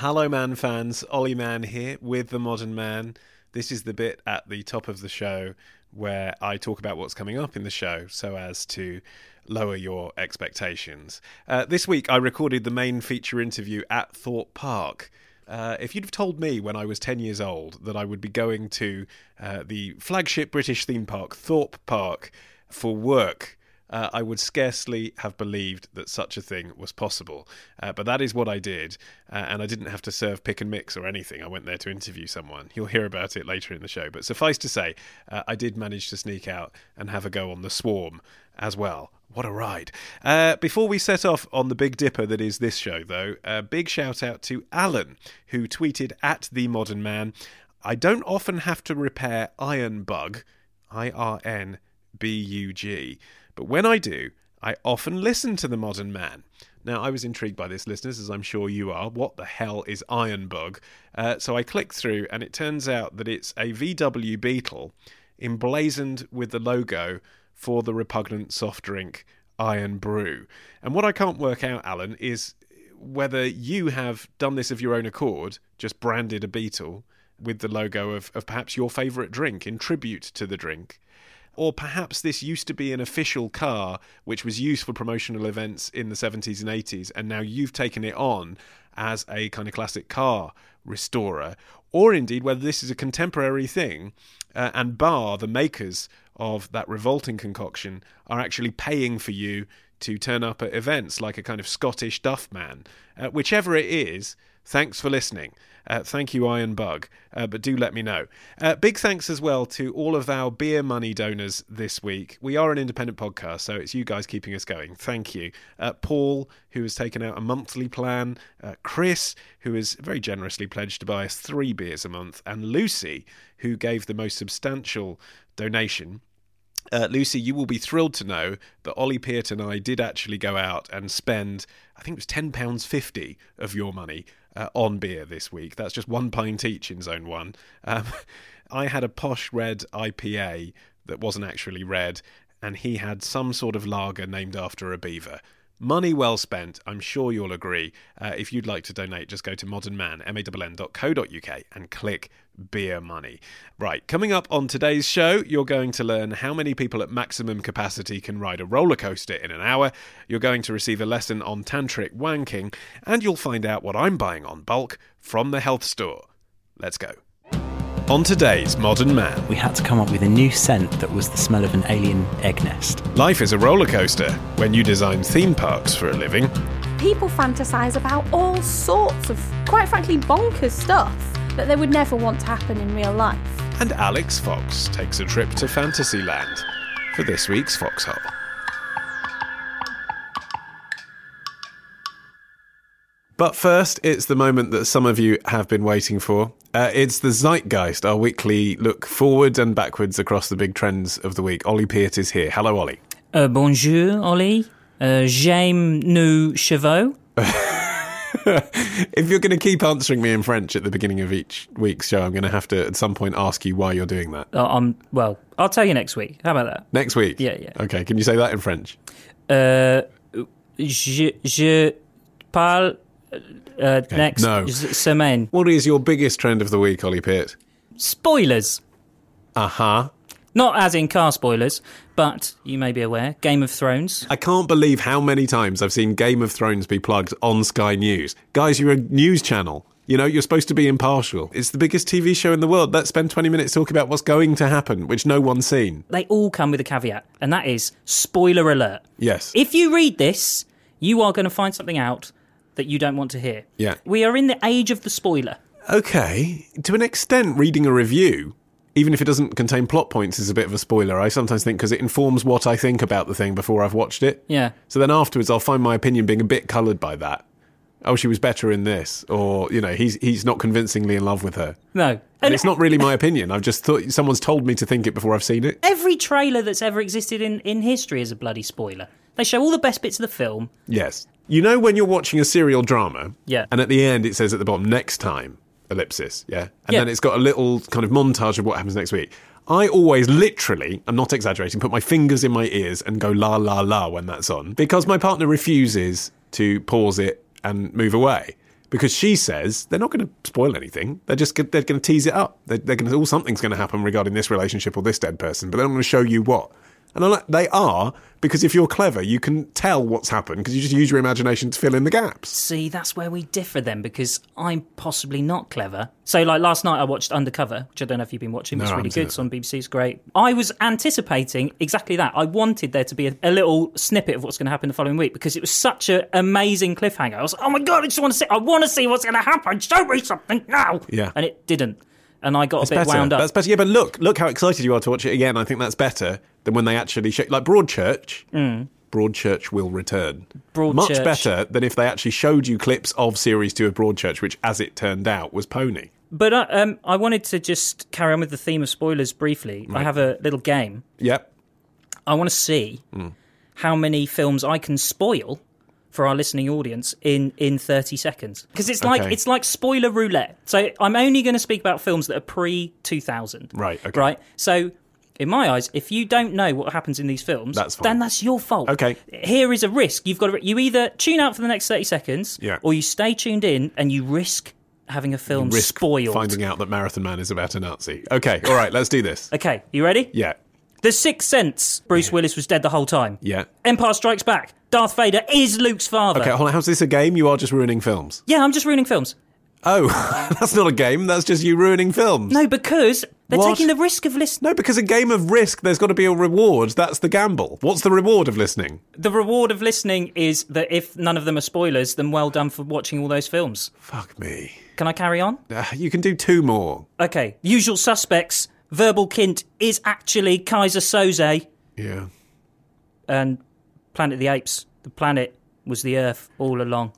Hello, Mann fans. Olly Mann here with The Modern Mann. This is the bit at the top of the show where I talk about what's coming up in the show so as to lower your expectations. Uh, this week, I recorded the main feature interview at Thorpe Park. Uh, if you'd have told me when I was 10 years old that I would be going to uh, the flagship British theme park, Thorpe Park, for work uh, I would scarcely have believed that such a thing was possible. Uh, but that is what I did, uh, and I didn't have to serve pick and mix or anything. I went there to interview someone. You'll hear about it later in the show. But suffice to say, uh, I did manage to sneak out and have a go on the swarm as well. What a ride. Uh, before we set off on the Big Dipper that is this show, though, a big shout out to Alan, who tweeted at The Modern Mann I don't often have to repair Iron Bug, I R N B U G. But when I do, I often listen to The Modern Mann. Now, I was intrigued by this, listeners, as I'm sure you are. What the hell is Iron Bug? Uh, so I clicked through, and it turns out that it's a VW Beetle emblazoned with the logo for the repugnant soft drink Irn-Bru. And what I can't work out, Alan, is whether you have done this of your own accord, just branded a Beetle with the logo of, of perhaps your favourite drink in tribute to the drink, or perhaps this used to be an official car which was used for promotional events in the 70s and 80s, and now you've taken it on as a kind of classic car restorer, or indeed whether this is a contemporary thing, uh, and Barr, the makers of that revolting concoction, are actually paying for you to turn up at events like a kind of Scottish duff man. Uh, whichever it is, thanks for listening. Uh, thank you, Iron Bug. Uh, but do let me know. Uh, big thanks as well to all of our beer money donors this week. We are an independent podcast, so it's you guys keeping us going. Thank you. Uh, Paul, who has taken out a monthly plan, uh, Chris, who has very generously pledged to buy us three beers a month, and Lucy, who gave the most substantial donation. Uh, Lucy, you will be thrilled to know that Ollie Peart and I did actually go out and spend, I think it was £10.50 of your money uh, on beer this week. That's just one pint each in Zone 1. Um, I had a posh red IPA that wasn't actually red, and he had some sort of lager named after a beaver. Money well spent, I'm sure you'll agree. Uh, if you'd like to donate, just go to modernmann.co.uk and click beer money. Right, coming up on today's show, you're going to learn how many people at maximum capacity can ride a roller coaster in an hour. You're going to receive a lesson on tantric wanking, and you'll find out what I'm buying on bulk from the health store. Let's go. On today's Modern Mann, We had to come up with a new scent that was the smell of an alien egg nest. life is a roller coaster when you design theme parks for a living. people fantasize about all sorts of, quite frankly, bonkers stuff that they would never want to happen in real life. And Alix Fox takes a trip to Fantasyland for this week's Foxhole. But first, it's the moment that some of you have been waiting for. Uh, it's the Zeitgeist, our weekly look forward and backwards across the big trends of the week. Ollie Peart is here. Hello, Ollie. Uh, bonjour, Ollie. Uh, J'aime nos chevaux. If you're going to keep answering me in French at the beginning of each week's show, I'm going to have to at some point ask you why you're doing that. Uh, I'm, well, I'll tell you next week. How about that? Next week? Yeah, yeah. Okay, can you say that in French? Uh, je, je parle uh, next no. s- semaine. What is your biggest trend of the week, Ollie Peart? Spoilers. Uh huh. Not as in car spoilers, but you may be aware Game of Thrones. I can't believe how many times I've seen Game of Thrones be plugged on Sky News. Guys, you're a news channel. You know, you're supposed to be impartial. It's the biggest TV show in the world. Let's spend 20 minutes talking about what's going to happen, which no one's seen. They all come with a caveat, and that is spoiler alert. Yes. If you read this, you are going to find something out that you don't want to hear. Yeah. We are in the age of the spoiler. Okay. To an extent, reading a review, even if it doesn't contain plot points, is a bit of a spoiler. I sometimes think because it informs what I think about the thing before I've watched it. Yeah. So then afterwards, I'll find my opinion being a bit coloured by that. oh, she was better in this, or you know, he's he's not convincingly in love with her. No. And it's not really my opinion. I've just thought someone's told me to think it before I've seen it. Every trailer that's ever existed in, in history is a bloody spoiler. They show all the best bits of the film. Yes. You know when you're watching a serial drama, Yeah. and at the end it says at the bottom next time ellipsis, yeah, and Yeah. then it's got a little kind of montage of what happens next week. I always literally, I'm not exaggerating, put my fingers in my ears and go la la la when that's on because my partner refuses to pause it and move away because she says they're not going to spoil anything. They're just they're going to tease it up. They're, they're going to all something's going to happen regarding this relationship or this dead person, but they're not going to show you what. And like, they are because if you're clever, you can tell what's happened because you just use your imagination to fill in the gaps. See, that's where we differ then, because I'm possibly not clever. So, like last night, I watched Undercover, which I don't know if you've been watching. No, it's I really good. it. It's on BBC. It's great. I was anticipating exactly that. I wanted there to be a, a little snippet of what's going to happen the following week because it was such an amazing cliffhanger. I was, like, oh my god, I just want to see. I want to see what's going to happen. Show me something now. Yeah. and it didn't. And I got That's a bit better. wound up. That's better. Yeah, but look, look how excited you are to watch it again. I think that's better than when they actually show, like Broadchurch. Broadchurch will return. Broadchurch. Much better than if they actually showed you clips of series two of Broadchurch, which, as it turned out, was Pony. But uh, um, I wanted to just carry on with the theme of spoilers briefly. I have a little game. Yep. I want to see Hmm. how many films I can spoil for our listening audience in in 30 seconds because it's like Okay. it's like spoiler roulette. So I'm only going to speak about films that are pre 2000. Right, okay. Right. So in my eyes, if you don't know what happens in these films, That's fine. then that's your fault. Okay. Here is a risk. You've got to, you either tune out for the next 30 seconds Yeah. or you stay tuned in and you risk having a film Risk spoiled. finding out that Marathon Man is about a Nazi. Okay, all right, let's do this. Okay, you ready? Yeah, The Sixth Sense. Bruce Willis was dead the whole time. yeah. Empire Strikes Back. Darth Vader is Luke's father. Okay, hold on. How's this a game? You are just ruining films. Yeah, I'm just ruining films. Oh, that's not a game. That's just you ruining films. No, because they're What? taking the risk of listening. No, because a game of risk, there's got to be a reward. That's the gamble. What's the reward of listening? The reward of listening is that if none of them are spoilers, then well done for watching all those films. Fuck me. Can I carry on? Uh, you can do two more. Okay. Usual suspects. Verbal Kint is actually Keyser Söze Yeah. and Planet of the Apes. The planet was the Earth all along.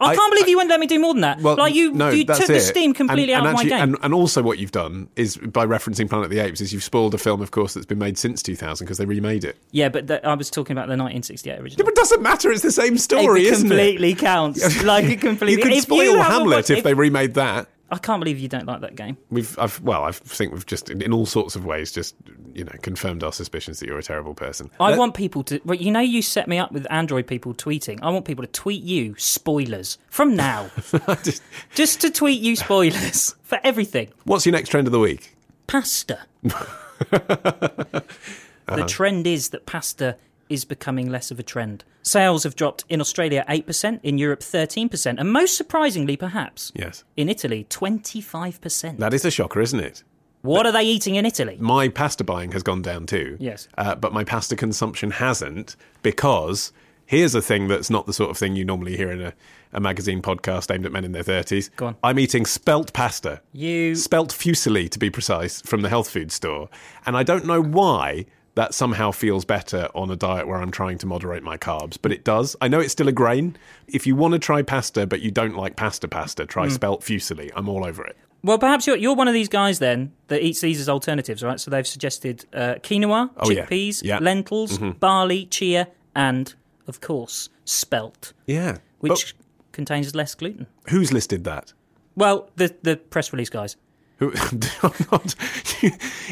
I, I- can't believe you wouldn't let me do more than that. Well, like you, no, you took the it. steam completely and, out and of actually, my game. And, and also, what you've done is by referencing Planet of the Apes, is you've spoiled a film, of course, that's been made since 2000 because they remade it. yeah, but th- I was talking about the 1968 original. But it doesn't matter. It's the same story, it isn't completely it? Completely counts. Like it completely. You could spoil Hamlet watched- if, they remade that. I can't believe you don't like that game. We've, I've, well, I think we've just, in, in all sorts of ways, just you know, confirmed our suspicions that you're a terrible person. I Let- want people to. Well, you know, you set me up with Android people tweeting. I want people to tweet you spoilers from now. just- Just to tweet you spoilers for everything. what's your next trend of the week? Pasta. The uh-huh. trend is that pasta is becoming less of a trend. Sales have dropped in Australia 8%, in Europe 13%, and most surprisingly, perhaps, Yes, in Italy 25%. that is a shocker, isn't it? what are they eating in Italy? my pasta buying has gone down too. Yes. Uh, but my pasta consumption hasn't because here's a thing that's not the sort of thing you normally hear in a, a magazine podcast aimed at men in their 30s. Go on. I'm eating spelt pasta. You Spelt fusilli, to be precise, from the health food store. And I don't know why that somehow feels better on a diet where I'm trying to moderate my carbs, but it does. I know it's still a grain. If you want to try pasta, but you don't like pasta pasta, try spelt fusilli. I'm all over it. Well, perhaps you're, you're one of these guys then that eats these as alternatives, right? So they've suggested uh, quinoa, Oh, yeah. chickpeas, Yeah. Mm-hmm. lentils, barley, chia, and, of course, spelt, Yeah. which contains less gluten. Who's listed that? Well, the, the press release guys. Who, not,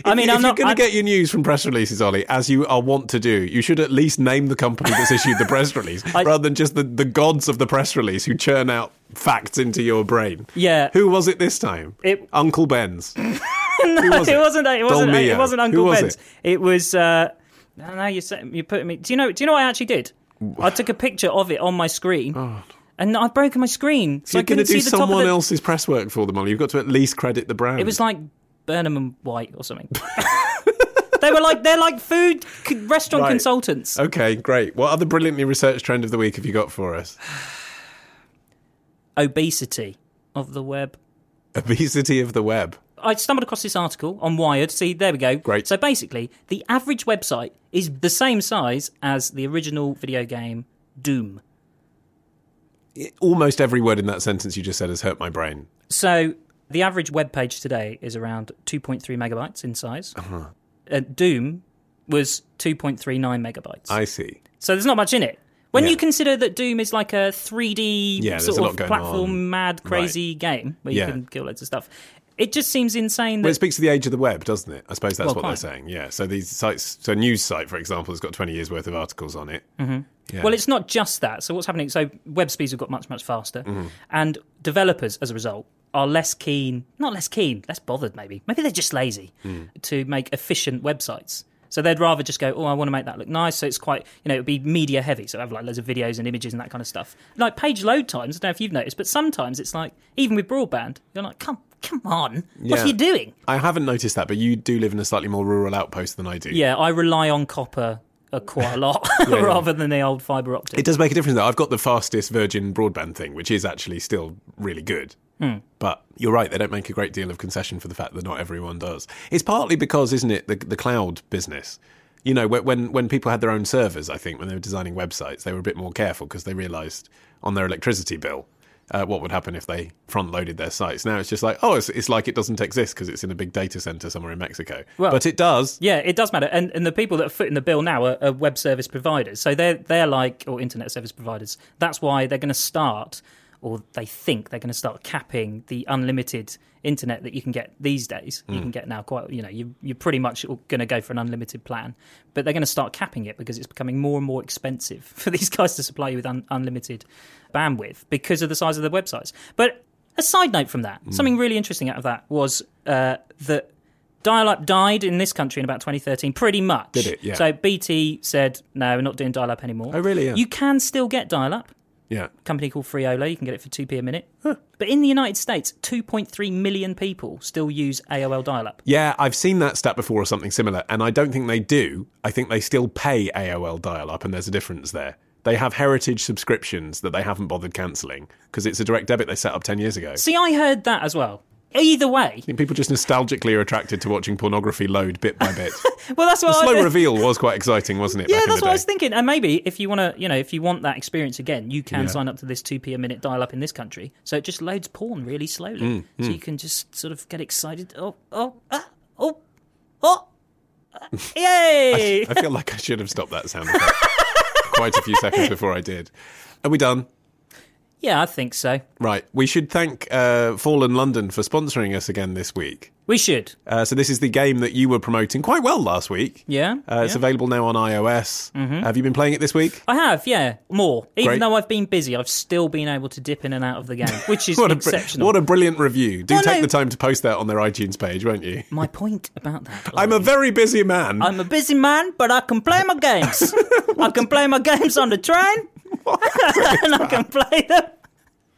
I mean, if I'm you're going to get your news from press releases, Ollie, as you are wont to do, you should at least name the company that's issued the press release, I- rather than just the, the gods of the press release who churn out facts into your brain. Yeah. Who was it this time? It- Uncle Ben's. no, was it? it? wasn't. It wasn't. It wasn't Uncle was Ben's. it? It, was. Uh, no, no, you're you're putting me. Do you know? Do you know what I actually did? I took a picture of it on my screen, and I'd broken my screen, so You're I going to do see the top of someone the. else's press work for them, Ollie. You've got to at least credit the brand. It was like Burnham and White or something. they were like they're like food restaurant Right. consultants. Okay, great. What other brilliantly researched trend of the week have you got for us? Obesity of the web. Obesity of the web. I stumbled across this article on Wired. See, there we go. Great. So basically, the average website is the same size as the original video game Doom. Almost every word in that sentence you just said has hurt my brain. So the average web page today is around 2.3 megabytes in size. Uh, Doom was 2.39 megabytes. I see. so there's not much in it. When Yeah. you consider that Doom is like a 3D Yeah, sort of platform on. mad crazy game where you Yeah. can kill loads of stuff, it just seems insane that Well, it speaks to the age of the web, doesn't it? I suppose that's Well, what quite. they're saying. Yeah. So these sites, so a news site, for example, has got 20 years worth of articles on it. Mm-hmm. Yeah. Well, it's not just that. So what's happening? So web speeds have got much much faster, Mm-hmm. and developers, as a result, are less keen, not less keen, less bothered. Maybe, maybe they're just lazy Hmm. to make efficient websites. So they'd rather just go, oh, I want to make that look nice. So it's quite, you know, it'd be media heavy. So I have like loads of videos and images and that kind of stuff. Like page load times. I don't know if you've noticed, but sometimes it's like, even with broadband, you're like, come, come on, what Yeah. are you doing? I haven't noticed that, but you do live in a slightly more rural outpost than I do. Yeah, I rely on copper uh, quite a lot rather than the old fibre optic. It does make a difference, though. I've got the fastest Virgin broadband thing, which is actually still really good. Hmm. But you're right; they don't make a great deal of concession for the fact that not everyone does. It's partly because, isn't it, the, the cloud business? You know, when- when when people had their own servers, I think when they were designing websites, they were a bit more careful because they realised on their electricity bill uh, what would happen if they front loaded their sites. Now it's just like, oh, it's, it's like it doesn't exist because it's in a big data center somewhere in Mexico. Well- but it does. Yeah, it does matter, and and the people that are footing the bill now are, are web service providers. So they're they're like or internet service providers. That's why they're going to start, or they think they're going to start capping the unlimited internet that you can get these days. You can get now quite, you know, you you're pretty much going to go for an unlimited plan, but they're going to start capping it because it's becoming more and more expensive for these guys to supply you with un- unlimited bandwidth because of the size of the websites. But a side note from that, something really interesting out of that was uh, that dial up died in this country in about 2013, pretty much. Did it? Yeah. So BT said, no, we're not doing dial up anymore. Oh, really? Yeah. You can still get dial up. Yeah. company called Freeola, you can get it for 2p a minute. But in the United States, 2.3 million people still use AOL dial up. Yeah, I've seen that stat before or something similar, and I don't think they do. I think they still pay AOL dial up, and there's a difference there. They have heritage subscriptions that they haven't bothered cancelling because it's a direct debit they set up 10 years ago. See, I heard that as well. Either way, I think people just nostalgically are attracted to watching pornography load bit by bit. well, that's the what slow I, reveal was quite exciting, wasn't it? Yeah, that's what I was thinking. And maybe if you want to, you know, if you want that experience again, you can Yeah. sign up to this 2p a minute dial up in this country. So it just loads porn really slowly. Mm, So you can just sort of get excited. Oh, oh, ah, oh, oh. ah, Yay! I feel like I should have stopped that sound effect quite a few seconds before I did. Are we done? Yeah, I think so. Right. We should thank uh, Fallen London for sponsoring us again this week. We should. Uh, so this is the game that you were promoting quite well last week. Yeah. Uh, it's yeah. available now on iOS. Have you been playing it this week? I have, yeah, more. Even Great. though I've been busy, I've still been able to dip in and out of the game, which is What a, br- exceptional. what a brilliant review. Do Well, take no. the time to post that on their iTunes page, won't you? My point about that. I'm a very busy man. I'm a busy man, but I can play my games. I can play my games on the train, and I can play them.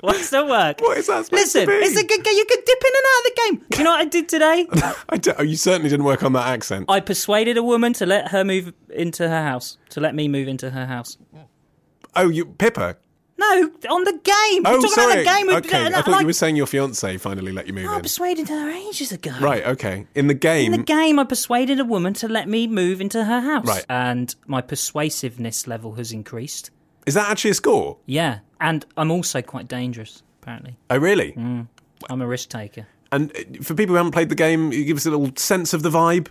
What's the work? What is that supposed Listen, it's a good game. You can dip in and out of the game. Do you know what I did today? I d- oh, you certainly didn't work on that accent. I persuaded a woman to let her move into her house, to let me move into her house. Oh, you Pippa. No, on the game. We're Oh, talking sorry. about the game. okay, I thought like, you were saying your fiance finally let you move in. I in. persuaded her ages ago. Right. Okay. In the game. In the game, I persuaded a woman to let me move into her house. Right. And my persuasiveness level has increased. Is that actually a score? Yeah. And I'm also quite dangerous, apparently. Oh, really? Mm. I'm a risk taker. And uh, for people who haven't played the game, you give us a little sense of the vibe.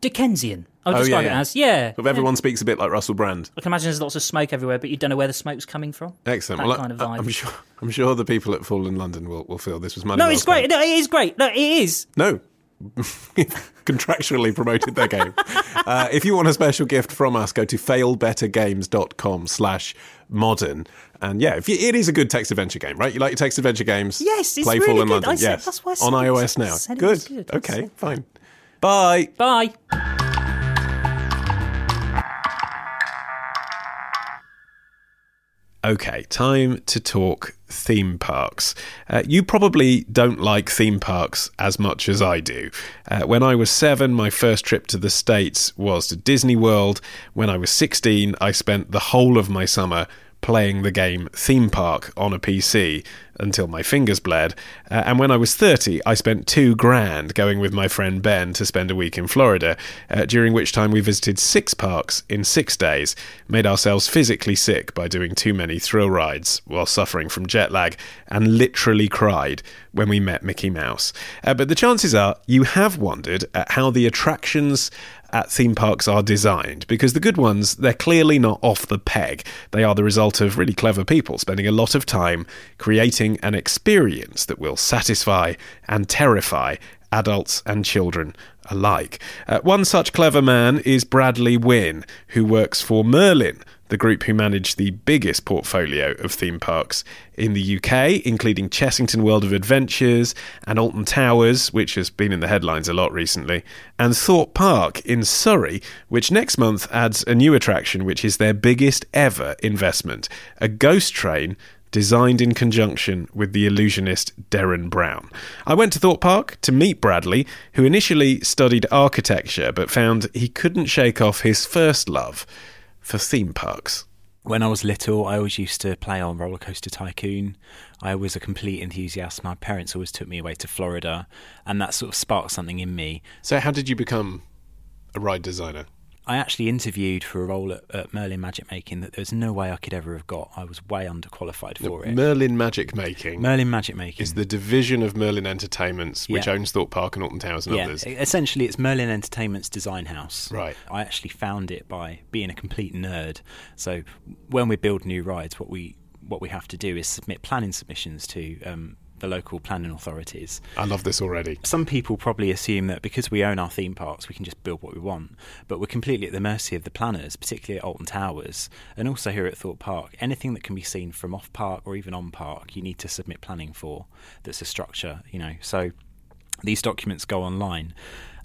Dickensian. I'll Oh, describe yeah. it as. Yeah. If everyone speaks a bit like Russell Brand. I can imagine there's lots of smoke everywhere, but you don't know where the smoke's coming from. Excellent. That well, kind of I- vibe. I'm sure. I'm sure the people at Fallen London will, will feel this was money. No, well it's great. No, it is great. No, it is. No. Contractually promoted their game. Uh, if you want a special gift from us, go to failbettergames.com slash modern. And yeah, if you, it is a good text adventure game, right? You like your text adventure games? Yes, it's Play really Fallen good. London. I said- yes. that's why I On said iOS now. Said good. good. Okay, fine. Bye. Bye. Okay, time to talk theme parks. Uh, you probably don't like theme parks as much as I do. Uh, when I was seven, my first trip to the States was to Disney World. When I was 16, I spent the whole of my summer playing the game Theme Park on a PC. Until my fingers bled. Uh, and when I was 30, I spent two grand going with my friend Ben to spend a week in Florida, uh, during which time we visited six parks in six days, made ourselves physically sick by doing too many thrill rides while suffering from jet lag, and literally cried when we met Mickey Mouse. Uh, but the chances are you have wondered at how the attractions at theme parks are designed because the good ones, they're clearly not off the peg. They are the result of really clever people spending a lot of time creating an experience that will satisfy and terrify adults and children alike. Uh, one such clever man is Bradley Wynne, who works for Merlin the group who manage the biggest portfolio of theme parks in the UK, including Chessington World of Adventures and Alton Towers, which has been in the headlines a lot recently, and Thorpe Park in Surrey, which next month adds a new attraction, which is their biggest ever investment a ghost train designed in conjunction with the illusionist Derren Brown. I went to Thorpe Park to meet Bradley, who initially studied architecture but found he couldn't shake off his first love for theme parks? When I was little, I always used to play on Roller Coaster Tycoon. I was a complete enthusiast. My parents always took me away to Florida, and that sort of sparked something in me. So, how did you become a ride designer? I actually interviewed for a role at, at, Merlin Magic Making that there was no way I could ever have got. I was way underqualified for it. Merlin Magic Making. Merlin Magic Making is the division of Merlin Entertainments, which yeah. owns Thorpe Park and Alton Towers and yeah. others. Essentially, it's Merlin Entertainment's design house. Right. I actually found it by being a complete nerd. So when we build new rides, what we what we have to do is submit planning submissions to um, the local planning authorities. I love this already. Some people probably assume that because we own our theme parks, we can just build what we want, but we're completely at the mercy of the planners, particularly at Alton Towers and also here at Thorpe Park. Anything that can be seen from off park or even on park, you need to submit planning for. That's a structure, you know. So these documents go online.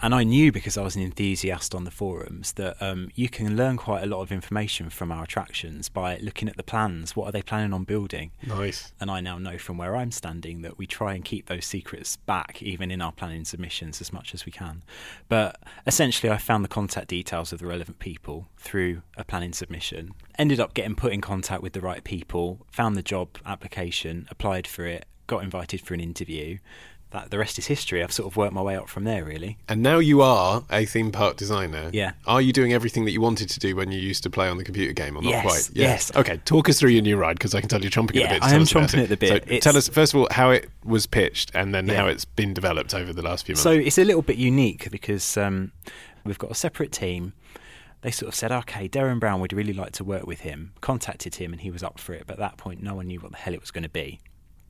And I knew because I was an enthusiast on the forums that um, you can learn quite a lot of information from our attractions by looking at the plans. What are they planning on building? Nice. And I now know from where I'm standing that we try and keep those secrets back, even in our planning submissions, as much as we can. But essentially, I found the contact details of the relevant people through a planning submission. Ended up getting put in contact with the right people, found the job application, applied for it, got invited for an interview that the rest is history. I've sort of worked my way up from there, really. And now you are a theme park designer. Yeah. Are you doing everything that you wanted to do when you used to play on the computer game, or not yes, quite? Yes. yes. Okay. Talk us through your new ride because I can tell you're chomping yeah, at the bit. I am chomping at the bit. So tell us first of all how it was pitched, and then yeah. how it's been developed over the last few months. So it's a little bit unique because um, we've got a separate team they sort of said, okay, Derren Brown, would really like to work with him. Contacted him and he was up for it, but at that point, no one knew what the hell it was going to be.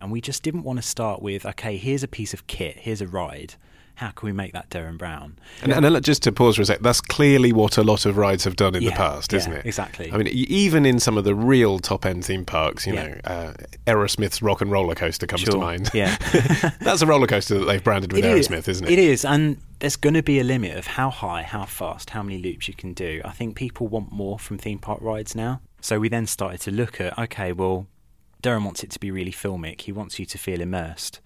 And we just didn't want to start with, okay, here's a piece of kit, here's a ride. How can we make that Derren Brown? And, and just to pause for a sec, that's clearly what a lot of rides have done in yeah, the past, isn't yeah, it? Exactly. I mean, even in some of the real top end theme parks, you yeah. know, uh, Aerosmith's Rock and Roller Coaster comes sure. to mind. Yeah. that's a roller coaster that they've branded with it Aerosmith, is. not it? It is. And there's going to be a limit of how high, how fast, how many loops you can do. I think people want more from theme park rides now. So we then started to look at, okay, well, Derren wants it to be really filmic. He wants you to feel immersed.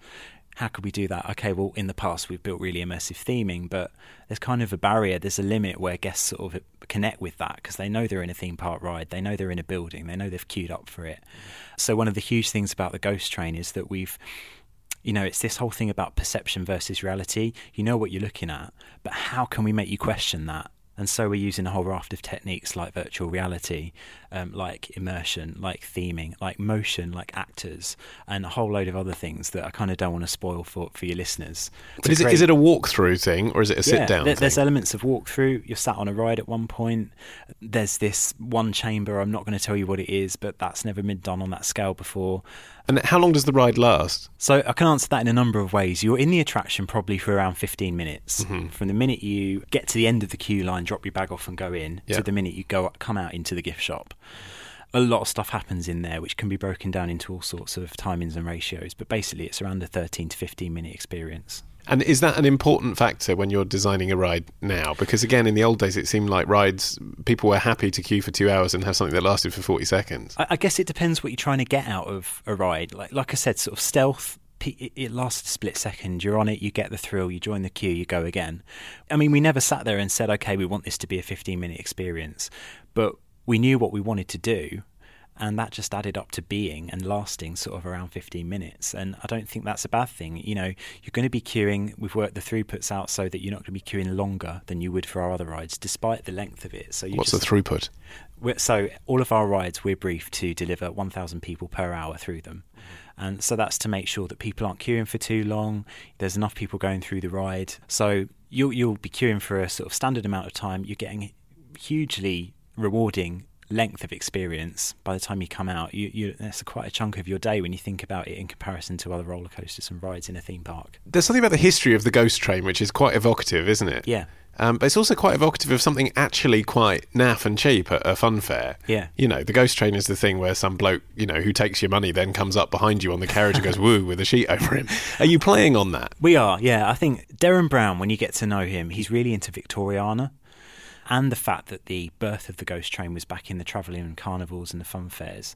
How could we do that? Okay, well, in the past we've built really immersive theming, but there's kind of a barrier. There's a limit where guests sort of connect with that because they know they're in a theme park ride, they know they're in a building, they know they've queued up for it. So one of the huge things about the Ghost Train is that we've you know, it's this whole thing about perception versus reality. You know what you're looking at, but how can we make you question that? And so we're using a whole raft of techniques like virtual reality, um, like immersion, like theming, like motion, like actors, and a whole load of other things that I kind of don't want to spoil for, for your listeners. But is, create... it, is it a walkthrough thing or is it a sit down? There's elements of walkthrough. You're sat on a ride at one point. There's this one chamber. I'm not going to tell you what it is, but that's never been done on that scale before. And how long does the ride last? So I can answer that in a number of ways. You're in the attraction probably for around 15 minutes. Mm-hmm. From the minute you get to the end of the queue line, drop your bag off and go in, yeah. to the minute you go up, come out into the gift shop. A lot of stuff happens in there, which can be broken down into all sorts of timings and ratios. But basically, it's around a 13 to 15 minute experience. And is that an important factor when you're designing a ride now? Because again, in the old days, it seemed like rides people were happy to queue for two hours and have something that lasted for forty seconds. I, I guess it depends what you're trying to get out of a ride. Like like I said, sort of stealth. It lasts a split second. You're on it, you get the thrill, you join the queue, you go again. I mean, we never sat there and said, okay, we want this to be a 15 minute experience, but we knew what we wanted to do and that just added up to being and lasting sort of around 15 minutes. And I don't think that's a bad thing. You know, you're going to be queuing. We've worked the throughputs out so that you're not going to be queuing longer than you would for our other rides, despite the length of it. So you What's just, the throughput? we're- so all of our rides we're briefed to deliver 1,000 people per hour through them, and so that's to make sure that people aren't queuing for too long. There's enough people going through the ride, so you'll you'll be queuing for a sort of standard amount of time. You're getting hugely rewarding length of experience by the time you come out you, you that's quite a chunk of your day when you think about it in comparison to other roller coasters and rides in a theme park There's something about the history of the ghost train which is quite evocative, isn't it? Yeah. Um, but it's also quite evocative of something actually quite naff and cheap at a fun fair. Yeah. You know, the ghost train is the thing where some bloke, you know, who takes your money then comes up behind you on the carriage and goes woo with a sheet over him. Are you playing on that? We are, yeah. I think Derren Brown, when you get to know him, he's really into Victoriana. And the fact that the birth of the ghost train was back in the travelling and carnivals and the fun fairs.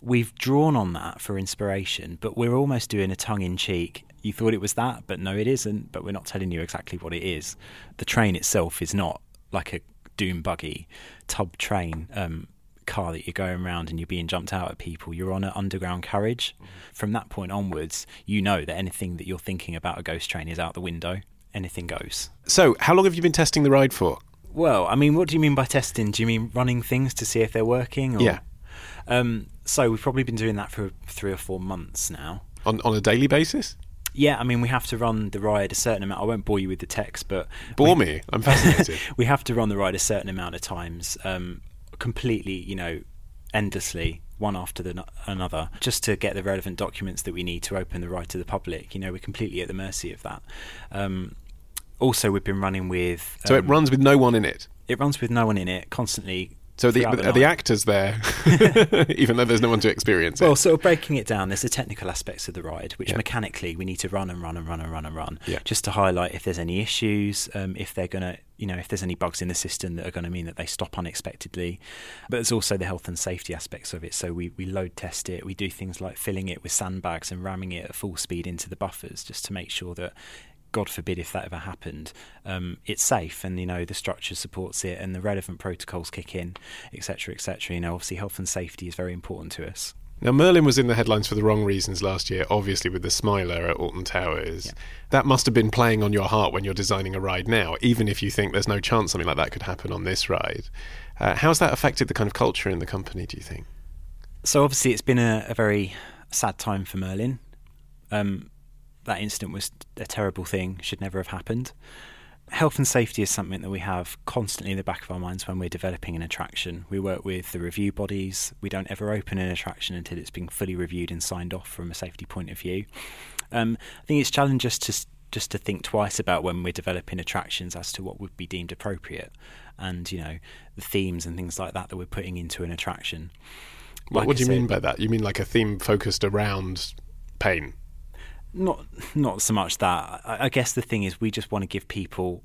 We've drawn on that for inspiration, but we're almost doing a tongue in cheek. You thought it was that, but no, it isn't. But we're not telling you exactly what it is. The train itself is not like a doom buggy tub train um, car that you're going around and you're being jumped out at people. You're on an underground carriage. From that point onwards, you know that anything that you're thinking about a ghost train is out the window. Anything goes. So, how long have you been testing the ride for? Well, I mean, what do you mean by testing? Do you mean running things to see if they're working? Or? Yeah. Um, so we've probably been doing that for three or four months now. On, on a daily basis? Yeah, I mean, we have to run the ride a certain amount. I won't bore you with the text, but Bore me. I'm fascinated. we have to run the ride a certain amount of times, um, completely, you know, endlessly, one after the, another, just to get the relevant documents that we need to open the ride to the public. You know, we're completely at the mercy of that. Um, also, we've been running with. so it um, runs with no one in it. It runs with no one in it, constantly. So the, throughout are the actors there, even though there's no one to experience Well, it? sort of breaking it down, there's the technical aspects of the ride, which Yeah. mechanically we need to run and run and run and run and run, Yeah. just to highlight if there's any issues, um, if they're going to, you know, if there's any bugs in the system that are going to mean that they stop unexpectedly. But there's also the health and safety aspects of it. So we, we load test it, we do things like filling it with sandbags and ramming it at full speed into the buffers just to make sure that. God forbid if that ever happened, um, it's safe and you know the structure supports it and the relevant protocols kick in, etc., etc. You know, obviously health and safety is very important to us. Now, Merlin was in the headlines for the wrong reasons last year, obviously with the Smiler at Alton Towers. Yeah. That must have been playing on your heart when you're designing a ride now, even if you think there's no chance something like that could happen on this ride. Uh, how's that affected the kind of culture in the company, do you think? So obviously, it's been a, a very sad time for Merlin. Um, that incident was a terrible thing; should never have happened. Health and safety is something that we have constantly in the back of our minds when we're developing an attraction. We work with the review bodies. We don't ever open an attraction until it's been fully reviewed and signed off from a safety point of view. Um, I think it's challenging us to just to think twice about when we're developing attractions as to what would be deemed appropriate, and you know the themes and things like that that we're putting into an attraction. What, Like what I do you said- mean by that? You mean like a theme focused around pain? Not not so much that. I, I guess the thing is, we just want to give people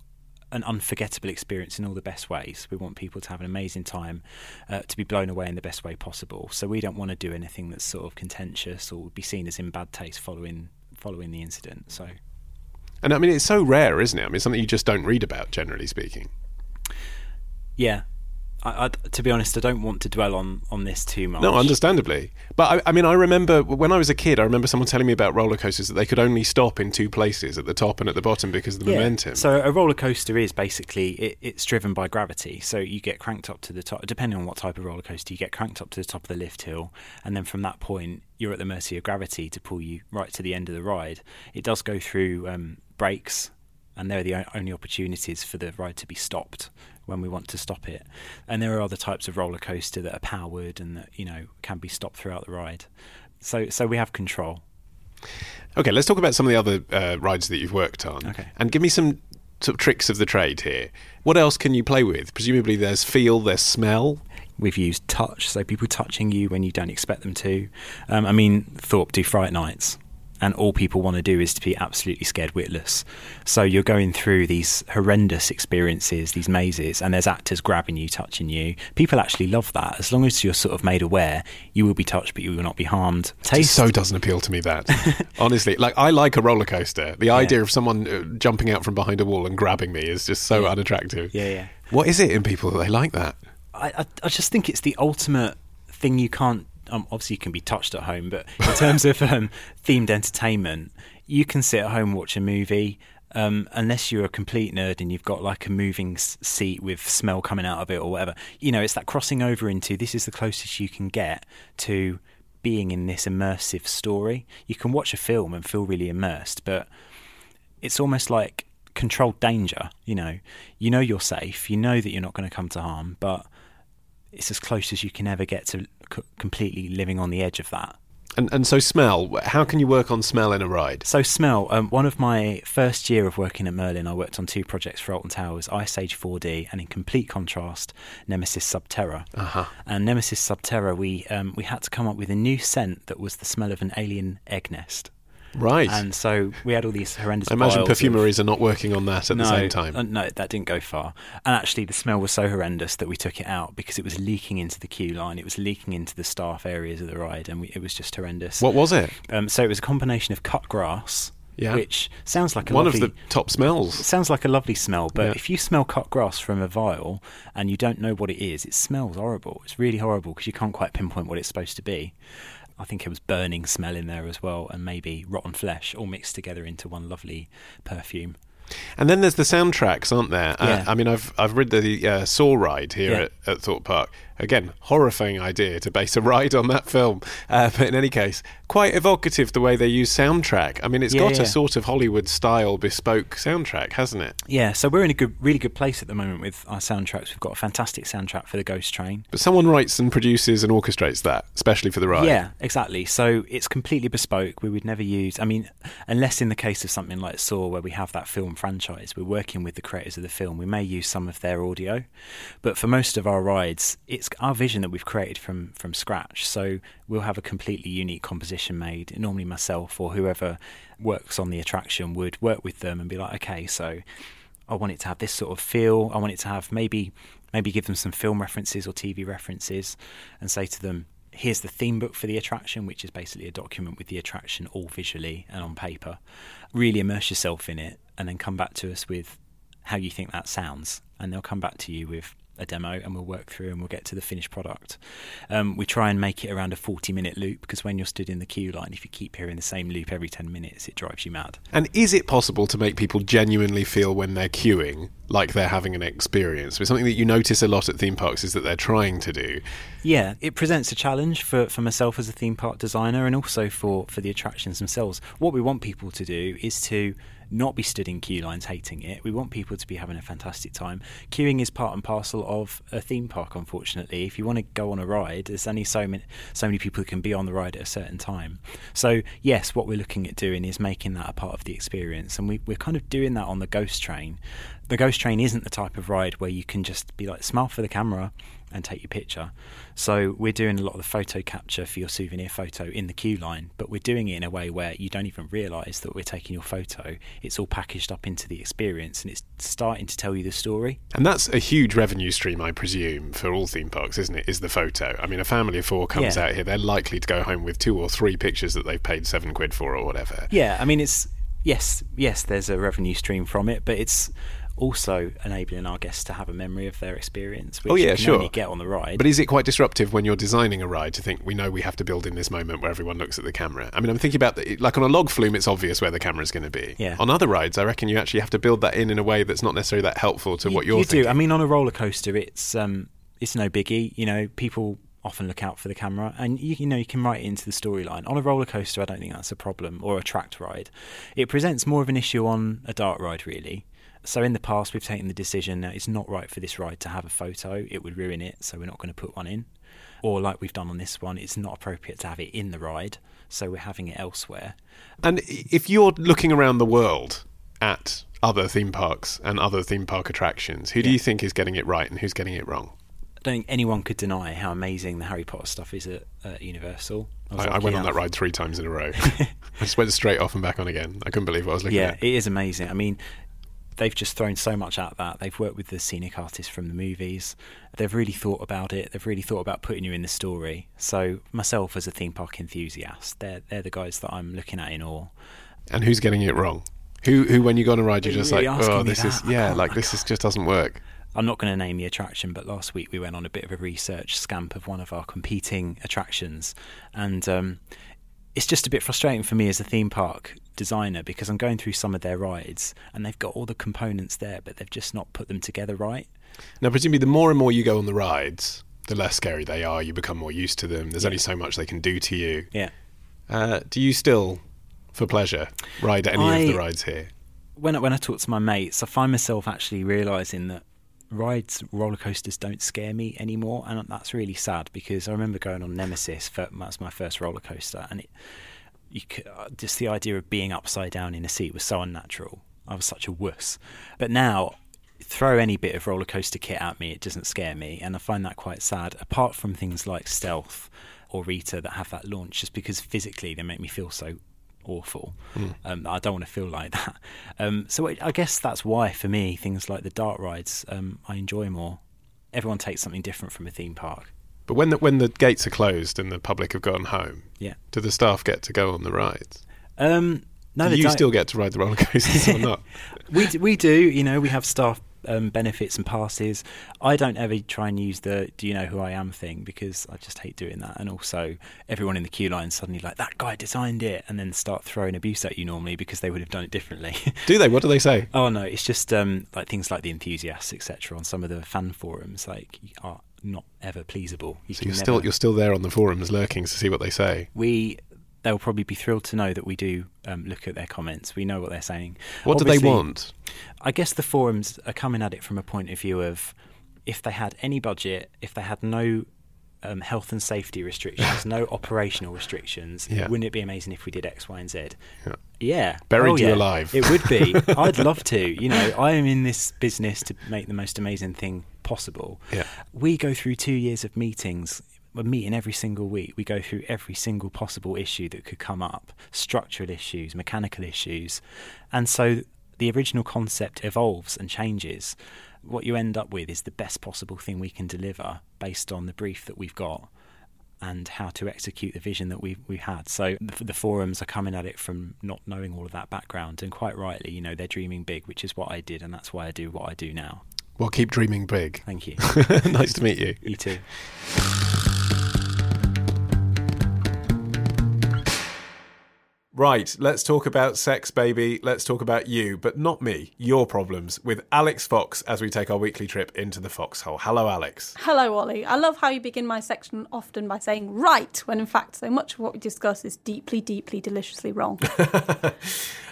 an unforgettable experience in all the best ways. We want people to have an amazing time, uh, to be blown away in the best way possible. So we don't want to do anything that's sort of contentious or be seen as in bad taste following following the incident. So And I mean, it's so rare, isn't it? I mean, it's something you just don't read about, generally speaking. yeah. I, I, to be honest, I don't want to dwell on, on this too much. No, understandably. But I, I mean, I remember when I was a kid, I remember someone telling me about roller coasters that they could only stop in two places, at the top and at the bottom, because of the Yeah. momentum. So a roller coaster is basically it, it's driven by gravity. So you get cranked up to the top, depending on what type of roller coaster, you get cranked up to the top of the lift hill, and then from that point you're at the mercy of gravity to pull you right to the end of the ride. It does go through um, brakes, and they're the only opportunities for the ride to be stopped when we want to stop it. And there are other types of roller coaster that are powered and that you know can be stopped throughout the ride. So so we have control. Okay, let's talk about some of the other uh, rides that you've worked on. Okay. And give me some sort of tricks of the trade here. What else can you play with? Presumably there's feel, there's smell. We've used touch, so people touching you when you don't expect them to. Um, I mean, Thorpe do Fright Nights, and all people want to do is to be absolutely scared witless. So you're going through these horrendous experiences, these mazes, and there's actors grabbing you, touching you. People actually love that. As long as you're sort of made aware, you will be touched, but you will not be harmed. It Taste so doesn't appeal to me that. Honestly, like I like a roller coaster. The idea of someone uh, jumping out from behind a wall and grabbing me is just so Yeah. unattractive. Yeah, yeah. What is it in people that they like that? I, I, I just think it's the ultimate thing you can't um, obviously you can be touched at home, but in terms of um, themed entertainment, you can sit at home and watch a movie. Um, unless you're a complete nerd and you've got like a moving seat with smell coming out of it or whatever, you know, it's that crossing over into this is the closest you can get to being in this immersive story. You can watch a film and feel really immersed, but it's almost like controlled danger. You know, you know you're safe, you know that you're not going to come to harm, but it's as close as you can ever get to c- completely living on the edge of that. And and so smell. How can you work on smell in a ride? So, smell. Um, one of my first year of working at Merlin, I worked on two projects for Alton Towers: Ice Age 4D, and in complete contrast, Nemesis Subterra. Uh-huh. And Nemesis Subterra, we um, we had to come up with a new scent that was the smell of an alien egg nest. Right. And so we had all these horrendous. I imagine vials of- perfumeries are not working on that at no, the same time. uh, no, that didn't go far. And actually, the smell was so horrendous that we took it out because it was leaking into the queue line. It was leaking into the staff areas of the ride, and we, it was just horrendous. what was it? Um, so it was a combination of cut grass, Yeah. which sounds like a One lovely, of the top smells. sounds like a lovely smell. But Yeah. if you smell cut grass from a vial and you don't know what it is, it smells horrible. It's really horrible because you can't quite pinpoint what it's supposed to be. I think it was burning smell in there as well, and maybe rotten flesh, all mixed together into one lovely perfume. And then there's the soundtracks, aren't there? Yeah. Uh, I mean, I've I've read the uh, Saw ride here Yeah. at, at Thorpe Park. Again, horrifying idea to base a ride on that film. Uh, but in any case, quite evocative the way they use soundtrack. I mean, it's Yeah, got yeah. a sort of Hollywood style bespoke soundtrack, hasn't it? Yeah, so we're in a good, really good place at the moment with our soundtracks. We've got a fantastic soundtrack for the Ghost Train. But someone writes and produces and orchestrates that, especially for the ride. Yeah, exactly. So it's completely bespoke. We would never use, I mean, unless in the case of something like Saw, where we have that film franchise, we're working with the creators of the film. We may use some of their audio, but for most of our rides, it's our vision that we've created from from scratch. So we'll have a completely unique composition made. Normally, myself or whoever works on the attraction would work with them and be like, okay, so I want it to have this sort of feel. I want it to have maybe maybe give them some film references or TV references, and say to them, "Here's the theme book for the attraction, which is basically a document with the attraction all visually and on paper. Really immerse yourself in it, and then come back to us with how you think that sounds, and they'll come back to you with." A demo, and we'll work through and we'll get to the finished product. Um, we try and make it around a 40 minute loop because when you're stood in the queue line, if you keep hearing the same loop every 10 minutes, it drives you mad. And is it possible to make people genuinely feel when they're queuing like they're having an experience? But something that you notice a lot at theme parks is that they're trying to do. Yeah, it presents a challenge for, for myself as a theme park designer and also for, for the attractions themselves. What we want people to do is to not be stood in queue lines hating it. We want people to be having a fantastic time. Queuing is part and parcel of a theme park, unfortunately. If you want to go on a ride, there's only so many, so many people who can be on the ride at a certain time. So, yes, what we're looking at doing is making that a part of the experience. And we, we're kind of doing that on the Ghost Train. The Ghost Train isn't the type of ride where you can just be like, smile for the camera and take your picture. So we're doing a lot of the photo capture for your souvenir photo in the queue line, but we're doing it in a way where you don't even realise that we're taking your photo. It's all packaged up into the experience and it's starting to tell you the story. And that's a huge revenue stream, I presume, for all theme parks, isn't it? Is the photo. I mean, a family of four comes Yeah. out here, they're likely to go home with two or three pictures that they've paid seven quid for or whatever. Yeah, I mean it's yes, yes, there's a revenue stream from it, but it's also enabling our guests to have a memory of their experience, which Oh, yeah, you can sure. get on the ride. But is it quite disruptive when you're designing a ride to think we know we have to build in this moment where everyone looks at the camera? I mean, I'm thinking about the, like on a log flume, it's obvious where the camera's going to be. Yeah. On other rides, I reckon you actually have to build that in in a way that's not necessarily that helpful to you, what you're you thinking. do. I mean, on a roller coaster, it's um, it's no biggie. You know, people often look out for the camera, and you, you know you can write it into the storyline. On a roller coaster, I don't think that's a problem, or a tracked ride. It presents more of an issue on a dark ride, really. So in the past, we've taken the decision that it's not right for this ride to have a photo; it would ruin it. So we're not going to put one in. Or like we've done on this one, it's not appropriate to have it in the ride, so we're having it elsewhere. And if you're looking around the world at other theme parks and other theme park attractions, who do you think is getting it right and who's getting it wrong? I don't think anyone could deny how amazing the Harry Potter stuff is at, at Universal. I, I lucky went on that ride three times in a row. I just went straight off and back on again. I couldn't believe what I was looking yeah, at. it is amazing. I mean, they've just thrown so much at that. They've worked with the scenic artists from the movies. They've really thought about it. They've really thought about putting you in the story. So myself, as a theme park enthusiast, they're they're the guys that I'm looking at in awe. And who's getting it wrong? Who, who when you go on a ride, you're just really like, oh, this is, yeah, like this is just doesn't work. I'm not going to name the attraction, but last week we went on a bit of a research scamp of one of our competing attractions, and um, it's just a bit frustrating for me as a theme park designer because I'm going through some of their rides and they've got all the components there, but they've just not put them together right. Now, presumably, the more and more you go on the rides, the less scary they are. You become more used to them. There's only so much they can do to you. Yeah. Uh, do you still, for pleasure, ride any I- of the rides here? when I, when I talk to my mates, I find myself actually realizing that rides, roller coasters don't scare me anymore, and that's really sad because I remember going on Nemesis. For, that's my first roller coaster, and it, you could, uh, just the idea of being upside down in a seat was so unnatural. I was such a wuss. But now, throw any bit of roller coaster kit at me, it doesn't scare me, and I find that quite sad. Apart from things like Stealth or Rita that have that launch, just because physically they make me feel so awful. Um, I don't want to feel like that. Um, so I I guess that's why, for me, things like the dark rides um, I enjoy more. Everyone takes something different from a theme park. But when the, when the gates are closed and the public have gone home, Yeah. do the staff get to go on the rides? Um, no, do you don't. still get to ride the roller coasters or not? we d- we do. You know, we have staff um, benefits and passes. I don't ever try and use the "Do you know who I am?" thing because I just hate doing that. And also, everyone in the queue line suddenly like that guy designed it, and then start throwing abuse at you normally because they would have done it differently. do they? What do they say? Oh no, it's just um, like things like the enthusiasts, etc. On some of the fan forums, like are not ever pleasable. You So can you're still you're still there on the forums lurking to see what they say. we. They'll probably be thrilled to know that we do um, look at their comments. We know what they're saying. What do they want? I guess the forums are coming at it from a point of view of if they had any budget, if they had no um, health and safety restrictions, no operational restrictions, Yeah. wouldn't it be amazing if we did X, Y, and Z? Yeah. Yeah. Buried Oh, you yeah. alive. It would be. I'd love to. You know, I am in this business to make the most amazing thing possible. Yeah. We go through two years of meetings. We're meeting every single week. We go through every single possible issue that could come up structural issues, mechanical issues. And so the original concept evolves and changes. What you end up with is the best possible thing we can deliver based on the brief that we've got and how to execute the vision that we we had. So the, the forums are coming at it from not knowing all of that background, and quite rightly, you know, they're dreaming big, which is what I did, and that's why I do what I do now. Well, keep dreaming big. Thank you. nice to meet you. you too. Right, let's talk about sex, baby. Let's talk about you, but not me. Your problems with Alix Fox as we take our weekly trip into the foxhole. Hello, Alix. Hello, Olly. I love how you begin my section often by saying right, when in fact so much of what we discuss is deeply, deeply, deliciously wrong.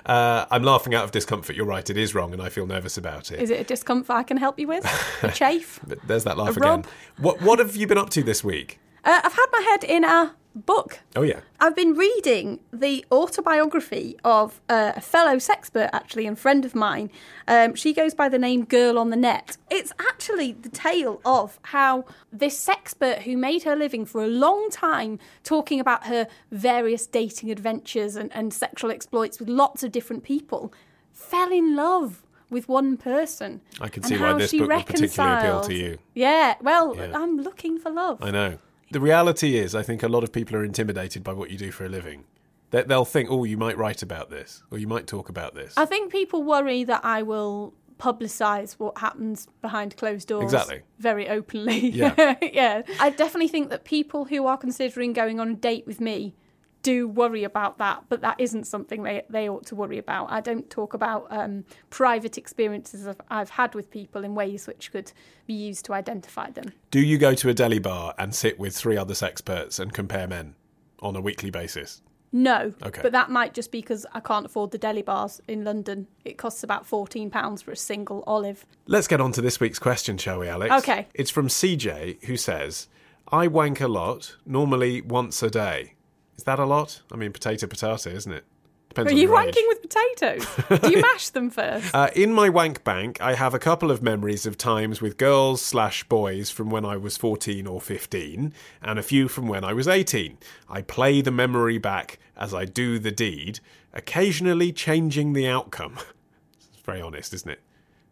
Uh, I'm laughing out of discomfort. You're right, it is wrong, and I feel nervous about it. is it a discomfort I can help you with? A chafe? There's that laugh A again. rub? What What have you been up to this week? Uh, I've had my head in a book. Oh yeah, I've been reading the autobiography of uh, a fellow sexpert, actually, and friend of mine. Um, she goes by the name Girl on the Net. It's actually the tale of how this sexpert who made her living for a long time talking about her various dating adventures and, and sexual exploits with lots of different people fell in love with one person. I can and see why this book would particularly appeal to you. Yeah, well, Yeah. I'm looking for love. I know. The reality is, I think a lot of people are intimidated by what you do for a living. They- They'll think, oh, you might write about this, or you might talk about this. I think people worry that I will publicise what happens behind closed doors Exactly. very openly. Yeah. yeah. I definitely think that people who are considering going on a date with me do worry about that, but that isn't something they, they ought to worry about. I don't talk about um, private experiences I've, I've had with people in ways which could be used to identify them. Do you go to a deli bar and sit with three other sexperts and compare men on a weekly basis? No, Okay. but that might just be because I can't afford the deli bars in London. It costs about £14 for a single olive. Let's get on to this week's question, shall we, Alix? Okay. It's from CJ, who says, I wank a lot, normally once a day. Is that a lot? I mean, potato, potato, isn't it? Depends Are you your age. wanking with potatoes? Do you mash them first? Uh, in my wank bank, I have a couple of memories of times with girls slash boys from when I was 14 or 15, and a few from when I was 18. I play the memory back as I do the deed, occasionally changing the outcome. it's very honest, isn't it?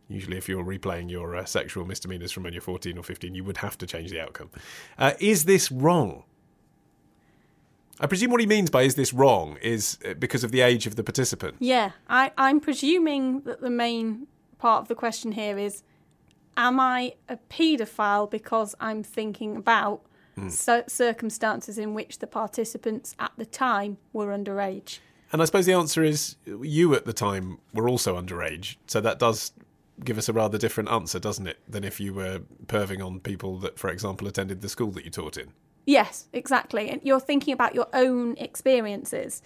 Usually, if you're replaying your uh, sexual misdemeanors from when you're 14 or 15, you would have to change the outcome. Uh, is this wrong? I presume what he means by is this wrong is uh, because of the age of the participant. yeah, I, I'm presuming that the main part of the question here is am I a paedophile because I'm thinking about Hmm. cir- circumstances in which the participants at the time were underage? And I suppose the answer is you at the time were also underage, so that does give us a rather different answer, doesn't it, than if you were perving on people that, for example, attended the school that you taught in. Yes, exactly. And you're thinking about your own experiences.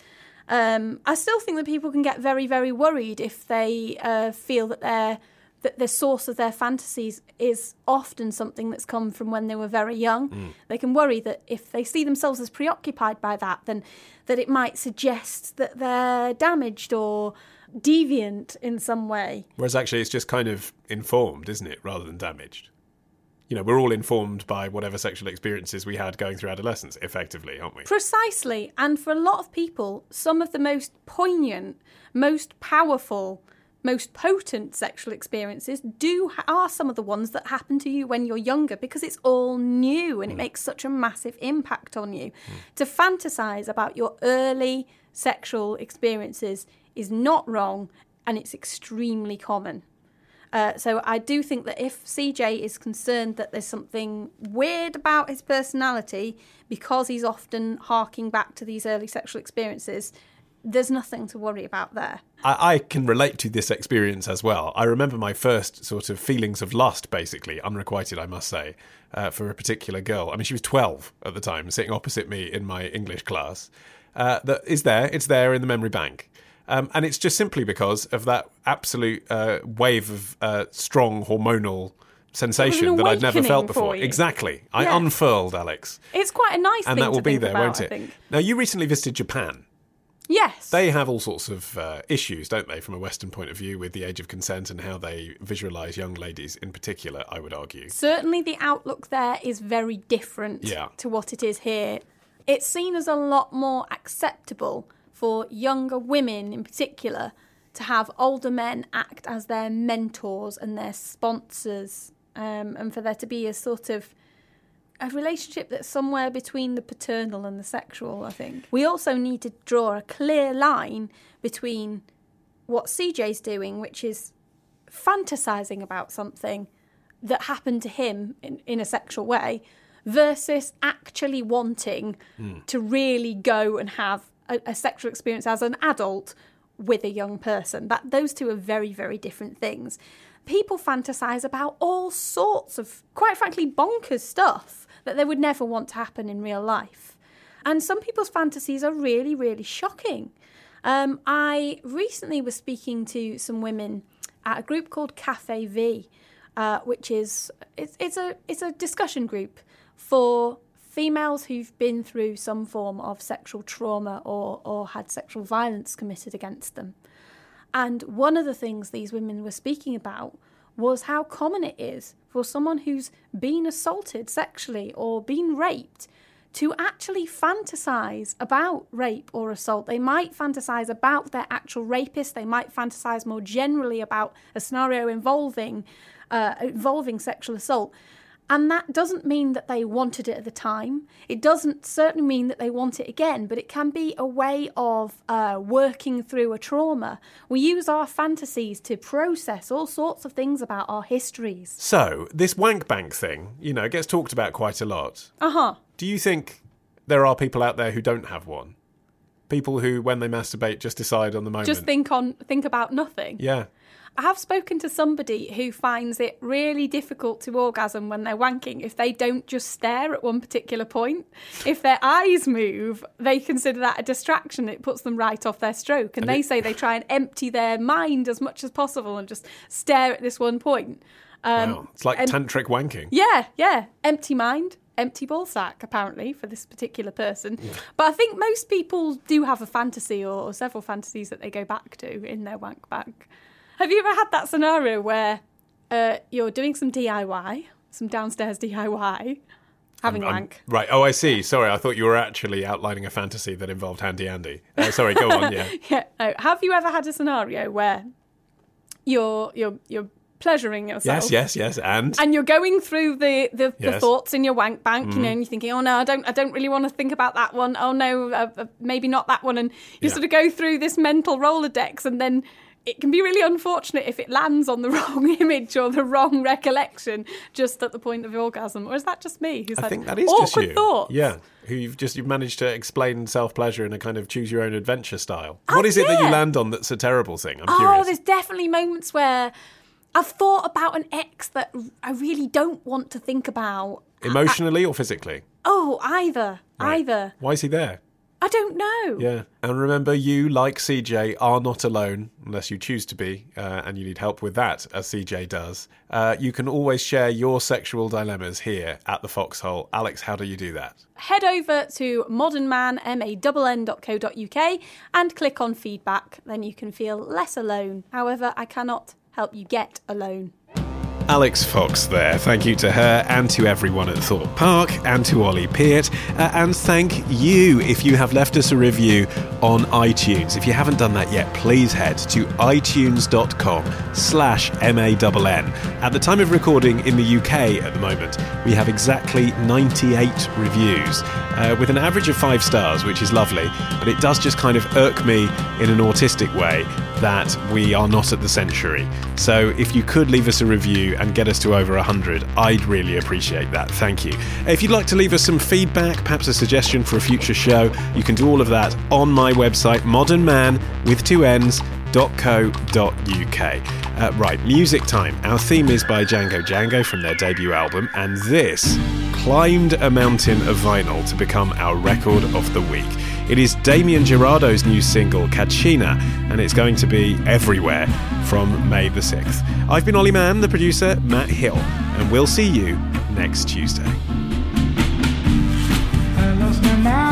Um, I still think that people can get very, very worried if they uh, feel that their that the source of their fantasies is often something that's come from when they were very young. They can worry that if they see themselves as preoccupied by that, then that it might suggest that they're damaged or deviant in some way. Whereas actually, it's just kind of informed, isn't it, rather than damaged. You know, we're all informed by whatever sexual experiences we had going through adolescence, effectively, aren't we? Precisely. And for a lot of people, some of the most poignant, most powerful, most potent sexual experiences do are some of the ones that happen to you when you're younger because it's all new and it mm. makes such a massive impact on you. Mm. To fantasize about your early sexual experiences is not wrong and it's extremely common. Uh, so I do think that if CJ is concerned that there's something weird about his personality because he's often harking back to these early sexual experiences, there's nothing to worry about there. I, I can relate to this experience as well. I remember my first sort of feelings of lust, basically, unrequited, I must say, uh, for a particular girl. I mean, she was 12 at the time, sitting opposite me in my English class. Uh, that is there, it's there in the memory bank. Um, and it's just simply because of that absolute uh, wave of uh, strong hormonal sensation that I'd never felt before. Exactly. I Yeah. unfurled, Alix. It's quite a nice And thing that will to be there, about, won't it? Now, you recently visited Japan. Yes. They have all sorts of uh, issues, don't they, from a Western point of view, with the age of consent and how they visualise young ladies in particular, I would argue. Certainly, the outlook there is very different Yeah. to what it is here. It's seen as a lot more acceptable for younger women, in particular, to have older men act as their mentors and their sponsors, um, and for there to be a sort of a relationship that's somewhere between the paternal and the sexual, I think. We also need to draw a clear line between what CJ's doing, which is fantasizing about something that happened to him in, in a sexual way, versus actually wanting to really go and have a, a sexual experience as an adult with a young person. That those two are very, very different things. People fantasize about all sorts of, quite frankly, bonkers stuff that they would never want to happen in real life. And some people's fantasies are really, really shocking. Um, I recently was speaking to some women at a group called Cafe V, uh, which is it's, it's a it's a discussion group for females who've been through some form of sexual trauma or or had sexual violence committed against them. And one of the things these women were speaking about was how common it is for someone who's been assaulted sexually or been raped to actually fantasize about rape or assault. They might fantasize about their actual rapist. They might fantasize more generally about a scenario involving uh, involving sexual assault. And that doesn't mean that they wanted it at the time. It doesn't certainly mean that they want it again, but it can be a way of uh, working through a trauma. We use our fantasies to process all sorts of things about our histories. So, this wank bank thing, you know, gets talked about quite a lot. Uh huh. Do you think there are people out there who don't have one? People who, when they masturbate, just decide on the moment. Just think on think about nothing. Yeah. I have spoken to somebody who finds it really difficult to orgasm when they're wanking if they don't just stare at one particular point. If their eyes move, they consider that a distraction. It puts them right off their stroke. And, And they it- say they try and empty their mind as much as possible and just stare at this one point. Um, wow. It's like and- tantric wanking. yeah, yeah. Empty mind, empty ball sack, apparently, for this particular person. But I think most people do have a fantasy or, or several fantasies that they go back to in their wank bag. Have you ever had that scenario where uh, you're doing some DIY, some downstairs DIY, having I'm- wank? Right. Oh, I see. Sorry, I thought you were actually outlining a fantasy that involved Handy Andy. Uh, sorry, go on. Yeah. Yeah. no. Have you ever had a scenario where you're you're you're pleasuring yourself? Yes, yes, yes. And and you're going through the, the, the thoughts in your wank bank, you know, and you're thinking, oh no, I don't, I don't really want to think about that one. Oh no, uh, uh, maybe not that one. And you Yeah. sort of go through this mental rolodex, and then it can be really unfortunate if it lands on the wrong image or the wrong recollection just at the point of orgasm. Or is that just me? Who's I had think that is awkward just you. thoughts? Yeah, who you've just you've managed to explain self pleasure in a kind of choose your own adventure style. Oh, What is it that you land on that's a terrible thing? I'm Oh, curious. there's definitely moments where I've thought about an ex that I really don't want to think about. Emotionally or physically? Oh, either, Right. either. Why is he there? I don't know. Yeah. And remember, you, like CJ, are not alone unless you choose to be, uh, and you need help with that, as CJ does. Uh, you can always share your sexual dilemmas here at the Foxhole. Alix, how do you do that? Head over to modernmann.co.uk and click on feedback. Then you can feel less alone. However, I cannot help you get alone. Alix Fox there. Thank you to her and to everyone at Thorpe Park and to Ollie Peart. Uh, and thank you if you have left us a review on iTunes. If you haven't done that yet, please head to itunes.com slash MANN. At the time of recording in the UK at the moment, we have exactly 98 reviews uh, with an average of five stars, which is lovely. But it does just kind of irk me in an autistic way that we are not at the century. So if you could leave us a review and get us to over 100, I'd really appreciate that. Thank you. If you'd like to leave us some feedback, perhaps a suggestion for a future show, you can do all of that on my website, modernmann with two N's. .co.uk. Uh, right, music time. Our theme is by Django Django from their debut album, and this climbed a mountain of vinyl to become our record of the week. It is Damien Jurado's new single, Qachina, and it's going to be everywhere from May the 6th. I've been Olly Mann, the producer, Matt Hill, and we'll see you next Tuesday. I lost my mind